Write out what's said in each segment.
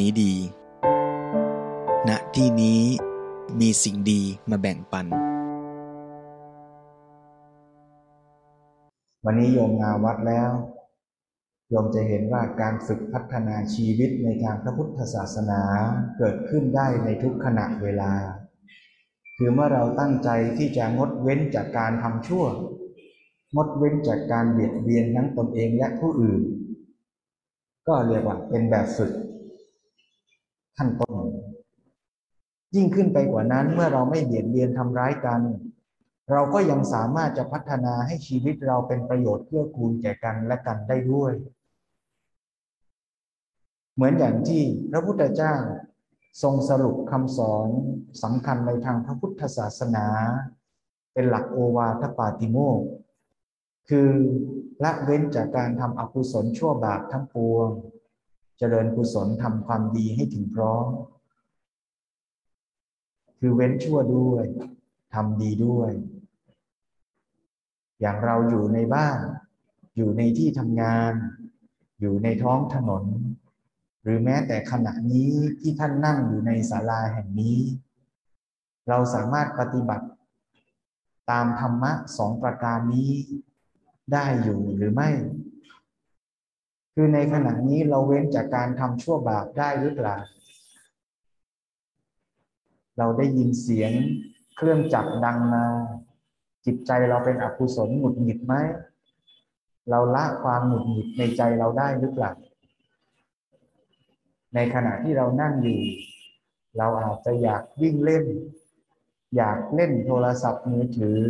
นี้ดี ณ ที่นี้มีสิ่งดีมาแบ่งปัน วันนี้โยมมาวัดแล้ว โยมจะเห็นว่าการฝึกพัฒนาชีวิตในทางพระพุทธศาสนาเกิดขึ้นได้ในทุกขณะเวลา คือเมื่อเราตั้งใจที่จะงดเว้นจากการทำชั่ว งดเว้นจากการเบียดเบียนทั้งตนเองและผู้อื่น ก็เรียกว่าเป็นแบบฝึก ขั้นต้น ยิ่งขึ้นไปกว่านั้นเมื่อเราไม่เบียดเบียนทำร้ายกัน เราก็ยังสามารถจะพัฒนาให้ชีวิตเราเป็นประโยชน์เพื่อกูลแก่กันและกันได้ด้วย เหมือนอย่างที่พระพุทธเจ้าทรงสรุปคำสอนสำคัญในทางพระพุทธศาสนา เป็นหลักโอวาทปาติโมกคือละเว้นจากการทำอกุศลชั่วบาปทั้งปวง เจริญกุศลทำความดีให้ถึงพร้อม คือเว้นชั่วด้วยทำดีด้วย อย่างเราอยู่ในบ้าน อยู่ในที่ทำงาน อยู่ในท้องถนน หรือแม้แต่ขณะนี้ที่ท่านนั่งอยู่ในศาลาแห่งนี้ เราสามารถปฏิบัติ ตามธรรมะสองประการนี้ได้อยู่หรือไม่ คือในขณะนี้เราเว้นจากการทำชั่วบาปได้หรือเปล่า เราได้ยินเสียงเครื่องจักรดังมา จิตใจเราเป็นอกุศลหงุดหงิดไหม เราละความหงุดหงิดในใจเราได้หรือเปล่า ในขณะที่เรานั่งอยู่ เราอาจจะอยากวิ่งเล่น อยากเล่นโทรศัพท์มือถือ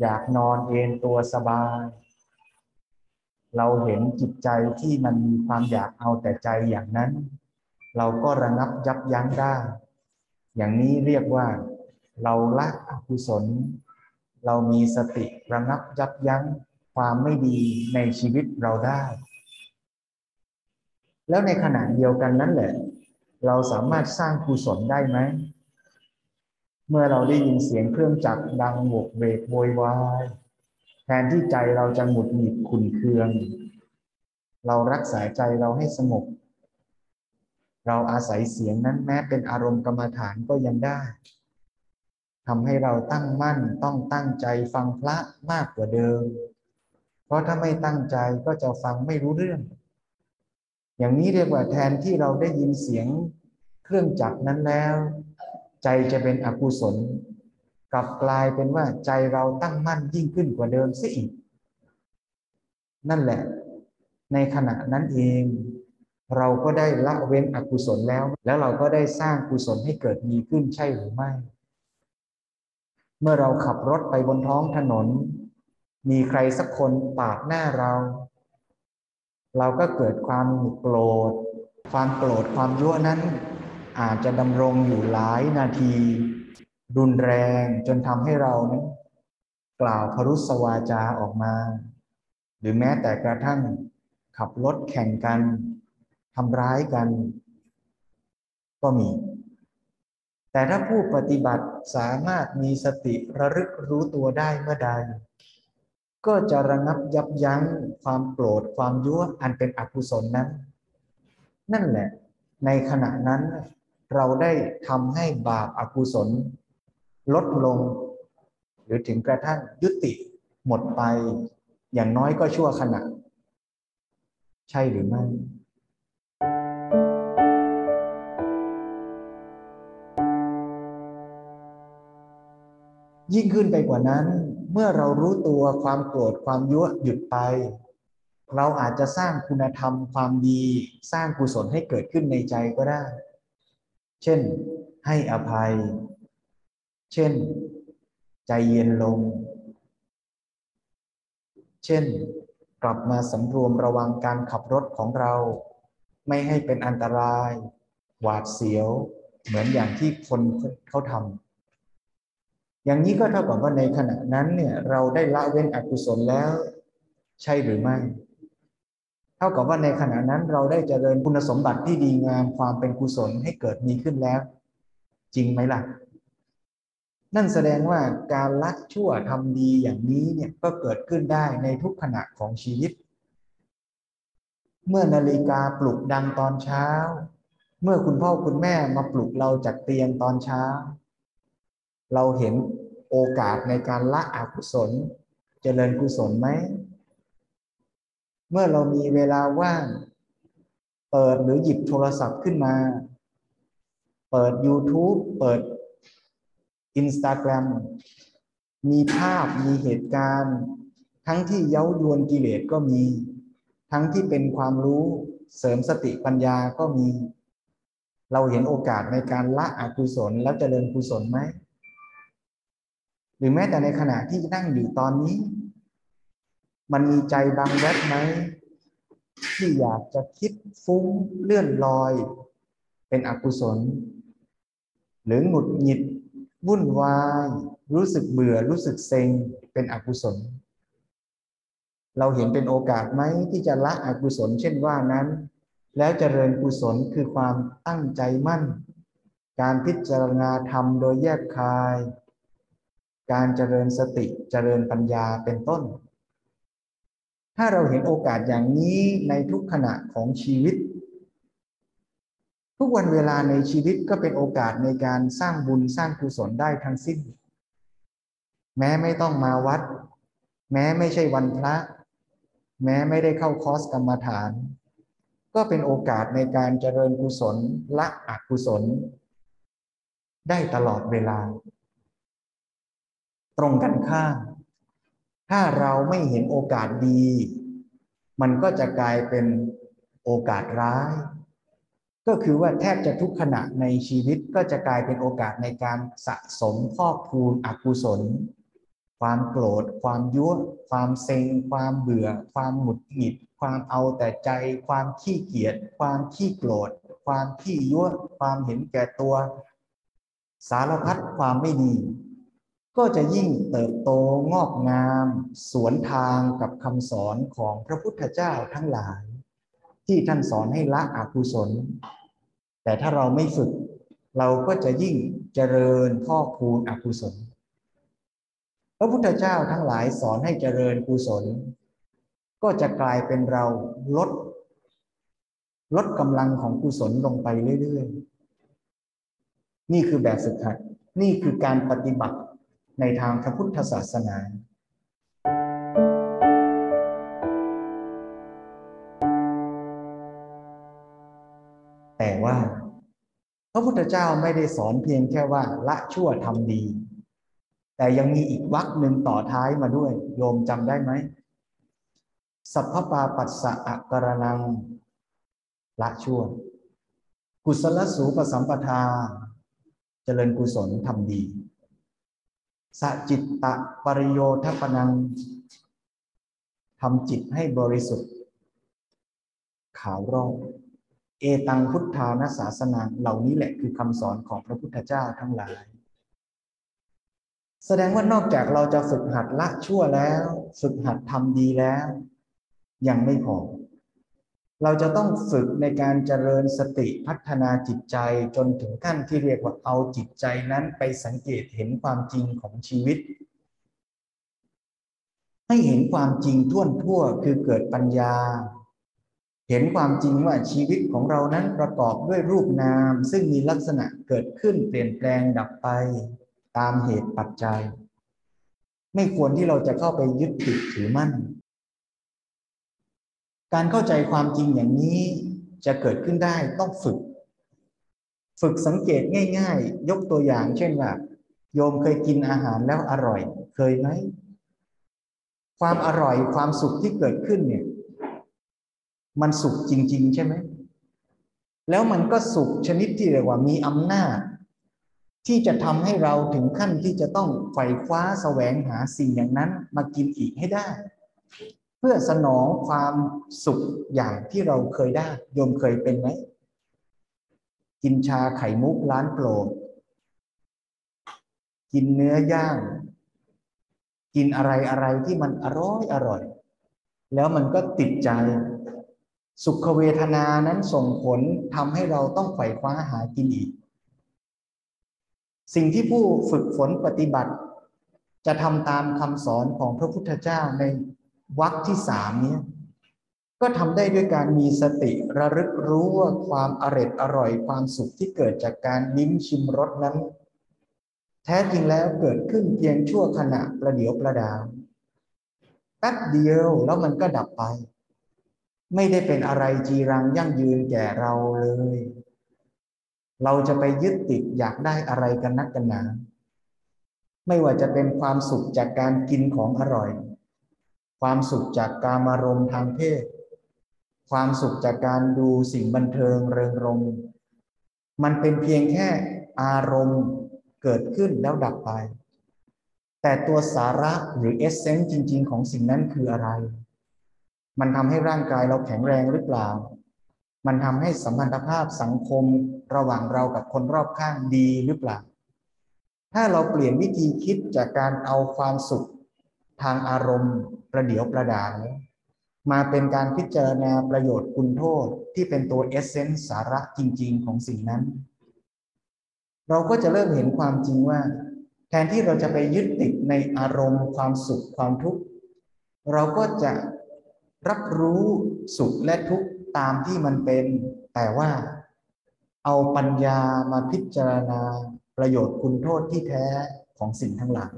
อยากนอนเอนตัวสบาย เราเห็นจิตใจที่มันมีความอยากเอาแต่ใจอย่างนั้น เราก็ระงับยับยั้งได้ อย่างนี้เรียกว่า เราละอกุศล เรามีสติระงับยับยั้งความไม่ดีในชีวิตเราได้ แล้วในขณะเดียวกันนั้นแหละ เราสามารถสร้างกุศลได้ไหม เมื่อเราได้ยินเสียงเครื่องจักรดังโวกเวกโวยวาย แทนที่ใจเราจะหงุดหงิดขุนเคือง เรารักษาใจเราให้สงบ เราอาศัยเสียงนั้นแม้เป็นอารมณ์กรรมฐานก็ยังได้ทำให้เราตั้งมั่นต้องตั้งใจฟังพระมากกว่าเดิม เพราะถ้าไม่ตั้งใจก็จะฟังไม่รู้เรื่อง อย่างนี้เรียกว่าแทนที่เราได้ยินเสียงเครื่องจักรนั้นแล้ว ใจจะเป็นอกุศล กลับกลายเป็นว่าใจเราตั้งมั่นยิ่งขึ้นกว่าเดิมเสียอีก นั่นแหละ ในขณะนั้นเอง เราก็ได้ละเว้นอกุศลแล้ว แล้วเราก็ได้สร้างกุศลให้เกิดมีขึ้นใช่หรือไม่ เมื่อเราขับรถไปบนท้องถนน มีใครสักคนปาดหน้าเรา เราก็เกิดความโกรธ ความโกรธความยั่วนั้น อาจจะดำรงอยู่หลายนาที รุนแรงจนทำให้เรานั้นกล่าวพรุสวาจาออกมา หรือแม้แต่กระทั่งขับรถแข่งกันทำร้ายกัน ก็มี แต่ถ้าผู้ปฏิบัติสามารถมีสติระลึกรู้ตัวได้เมื่อใด ก็จะระงับยับยั้งความโกรธความยั่วอันเป็นอกุศลนั้น นั่นแหละ ในขณะนั้นเราได้ทำให้บาปอากุศล ลดลง หรือถึงกระทั่งยุติหมดไป อย่างน้อยก็ชั่วขณะ ใช่หรือไม่ยิ่งขึ้นไปกว่านั้น เมื่อเรารู้ตัวความโกรธความยั่วหยุดไป เราอาจจะสร้างคุณธรรมความดี สร้างกุศลให้เกิดขึ้นในใจก็ได้ เช่น ให้อภัย เช่น ใจเย็นลง เช่น กลับมาสำรวมระวังการขับรถของเรา ไม่ให้เป็นอันตราย หวาดเสียว เหมือนอย่างที่คนเขาทำอย่างนี้ก็เท่ากับว่าในขณะนั้นเนี่ยเราได้ละเว้นอกุศลแล้ว ใช่หรือไม่เท่ากับว่าในขณะนั้นเราได้เจริญคุณสมบัติที่ดีงามความเป็นกุศลให้เกิดมีขึ้นแล้ว จริงไหมล่ะ นั่นแสดงว่าการละชั่วทำดีอย่างนี้เนี่ยก็เกิดขึ้นได้ในทุกขณะของชีวิต เมื่อนาฬิกาปลุกดังตอนเช้า เมื่อคุณพ่อคุณแม่มาปลุกเราจากเตียงตอนเช้า เราเห็นโอกาสในการละอกุศลเจริญกุศลไหม เมื่อเรามีเวลาว่าง เปิดหรือหยิบโทรศัพท์ขึ้นมา เปิด YouTube เปิด Instagram มีภาพมีเหตุการณ์ ทั้งที่เย้ายวนกิเลสก็มี ทั้งที่เป็นความรู้เสริมสติปัญญาก็มี เราเห็นโอกาสในการละอกุศลแล้วเจริญกุศลไหม หรือแม้แต่ในขณะที่นั่งอยู่ตอนนี้ มันมีใจบางแวบไหม ที่อยากจะคิดฟุ้งเลื่อนลอย เป็นอกุศล หรือหงุดหงิด วุ่นวาย รู้สึกเบื่อ รู้สึกเซ็ง เป็นอกุศล เราเห็นเป็นโอกาสไหมที่จะละอกุศล เช่นว่านั้น แล้วเจริญกุศลคือความตั้งใจมั่น การพิจารณาธรรมโดยแยกคาย การเจริญสติ เจริญปัญญาเป็นต้น ถ้าเราเห็นโอกาสอย่างนี้ในทุกขณะของชีวิต ทุกวันเวลาในชีวิตก็เป็นโอกาสในการสร้างบุญสร้างกุศลได้ทั้งสิ้น แม้ไม่ต้องมาวัด แม้ไม่ใช่วันพระ แม้ไม่ได้เข้าคอร์สกรรมฐาน ก็เป็นโอกาสในการเจริญกุศลละอกุศล ได้ตลอดเวลา ตรงกันข้ามถ้าเราไม่เห็นโอกาสดี มันก็จะกลายเป็นโอกาสร้าย ก็คือว่าแทบจะทุกขณะในชีวิตก็จะกลายเป็นโอกาสในการสะสมพอกพูนอกุศล ความโกรธ ความยั่วความเซ็ง ความเบื่อ ความหมุดหงิด ความเอาแต่ใจ ความขี้เกียจความขี้โกรธ ความขี้ยั่วความเห็นแก่ตัว สารพัดความไม่ดี ก็จะยิ่งเติบโตงอกงาม สวนทางกับคำสอนของพระพุทธเจ้าทั้งหลาย ที่ท่านสอนให้ละอกุศล แต่ถ้าเราไม่ฝึก เราก็จะยิ่งเจริญพ่อคูณอกุศล พระพุทธเจ้าทั้งหลายสอนให้เจริญกุศล ก็จะกลายเป็นเราลด ลดกำลังของกุศลลงไปเรื่อยๆ นี่คือแบบฝึกหัด นี่คือการปฏิบัติในทางพระพุทธศาสนา ระพุทธเจ้าไม่ได้สอนเพียงแค่ว่าละชั่วทำดี แต่ยังมีอีกวรรคหนึ่งต่อท้ายมาด้วย โยมจำได้ไหมสัพพปาปัสสะอักรนัง ละชั่ว กุศลสูปสัมปทา เจริญกุศลทำดีสัจิตตะปริโยทปนังทำจิตให้บริสุทธิ์ ขาวรอบ เอตังพุทธานาศาสนาเหล่านี้แหละคือคำสอนของพระพุทธเจ้าทั้งหลาย แสดงว่านอกจากเราจะฝึกหัดละชั่วแล้ว ฝึกหัดทำดีแล้ว ยังไม่พอ เราจะต้องฝึกในการเจริญสติพัฒนาจิตใจจนถึงขั้นที่เรียกว่าเอาจิตใจนั้นไปสังเกตเห็นความจริงของชีวิต ให้เห็นความจริงท่วนทั่วคือเกิดปัญญา เห็นความจริงว่าชีวิตของเรานั้นประกอบด้วยรูปนาม ซึ่งมีลักษณะเกิดขึ้นเปลี่ยนแปลงดับไปตามเหตุปัจจัย ไม่ควรที่เราจะเข้าไปยึดติดถือมั่น การเข้าใจความจริงอย่างนี้จะเกิดขึ้นได้ต้องฝึก ฝึกสังเกตง่าย ๆ ยกตัวอย่าง เช่นว่า โยมเคยกินอาหารแล้วอร่อย เคยไหมความอร่อยความสุขที่เกิดขึ้นเนี่ย มันสุขจริง ๆ ใช่ไหม แล้วมันก็สุขชนิดที่เรียกว่ามีอำนาจ ที่จะทำให้เราถึงขั้นที่จะต้องไขว่คว้าแสวงหาสิ่งอย่างนั้นมากินอีกให้ได้ เพื่อสนองความสุขอย่างที่เราเคยได้โยมเคยเป็นไหมกินชาไข่มุกร้านโปรดกินเนื้อย่าง กินอะไรอะไรที่มันอร่อยอร่อย แล้วมันก็ติดใจ สุขเวทนานั้นส่งผลทำให้เราต้องไขว่คว้าหากินอีก สิ่งที่ผู้ฝึกฝนปฏิบัติ จะทำตามคำสอนของพระพุทธเจ้าในวรรคที่สามนี้ก็ทำได้ด้วยการมีสติระลึกรู้ว่าความอร็ดอร่อยความสุขที่เกิดจากการลิ้มชิมรสนั้น แท้จริงแล้วเกิดขึ้นเพียงชั่วขณะประเดียวประดาวแป๊บเดียวแล้วมันก็ดับไป ไม่ได้เป็นอะไรจีรังยั่งยืนแก่เราเลย เราจะไปยึดติดอยากได้อะไรกันนักกันหนาไม่ว่าจะเป็นความสุขจากการกินของอร่อย ความสุขจากการมารมทางเพศ ความสุขจากการดูสิ่งบันเทิงเริงรมมันเป็นเพียงแค่อารมณ์เกิดขึ้นแล้วดับไป แต่ตัวสาระหรือเอเซนต์จริง ๆ ของสิ่งนั้นคืออะไร มันทำให้ร่างกายเราแข็งแรงหรือเปล่า มันทำให้สัมพันธภาพสังคมระหว่างเรากับคนรอบข้างดีหรือเปล่า ถ้าเราเปลี่ยนวิธีคิดจากการเอาความสุข ทางอารมณ์ ประเดียวประดานมาเป็นการพิจารณาประโยชน์คุณโทษที่เป็นตัวเอเซนส์สาระจริง ๆ ของสิ่งนั้น เราก็จะเริ่มเห็นความจริงว่า แทนที่เราจะไปยึดติดในอารมณ์ ความสุขความทุกข์เราก็จะ รับรู้สุขและทุกข์ตามที่มันเป็น แต่ว่าเอาปัญญามาพิจารณาประโยชน์คุณโทษที่แท้ของสิ่งทั้งหลาย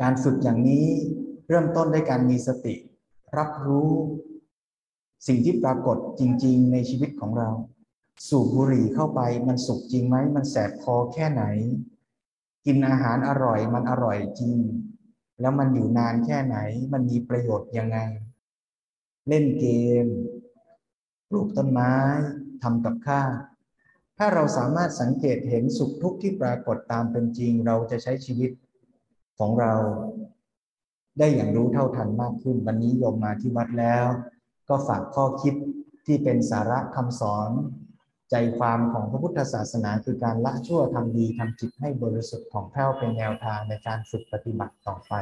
การฝึกอย่างนี้เริ่มต้นด้วยการมีสติ รับรู้สิ่งที่ปรากฏจริง ๆ ในชีวิตของเรา สูบบุหรี่เข้าไปมันสุขจริงไหม มันแสบคอแค่ไหน กินอาหารอร่อยมันอร่อยจริง แล้วมันอยู่นานแค่ไหน มันมีประโยชน์ยังไง เล่นเกม ปลูกต้นไม้ทำกับข้าวถ้าเราสามารถสังเกตเห็นสุขทุกข์ที่ปรากฏตามเป็นจริง เราจะใช้ชีวิตของเรา ได้อย่างรู้เท่าทันมากขึ้น วันนี้โยมมาที่วัดแล้ว ก็ฝากข้อคิดที่เป็นสาระคำสอน ใจความของพระพุทธศาสนาคือการละชั่วทำดีทำจิตให้บริสุทธิ์ของแผ้วเป็นแนวทางในการฝึกปฏิบัติต่อไป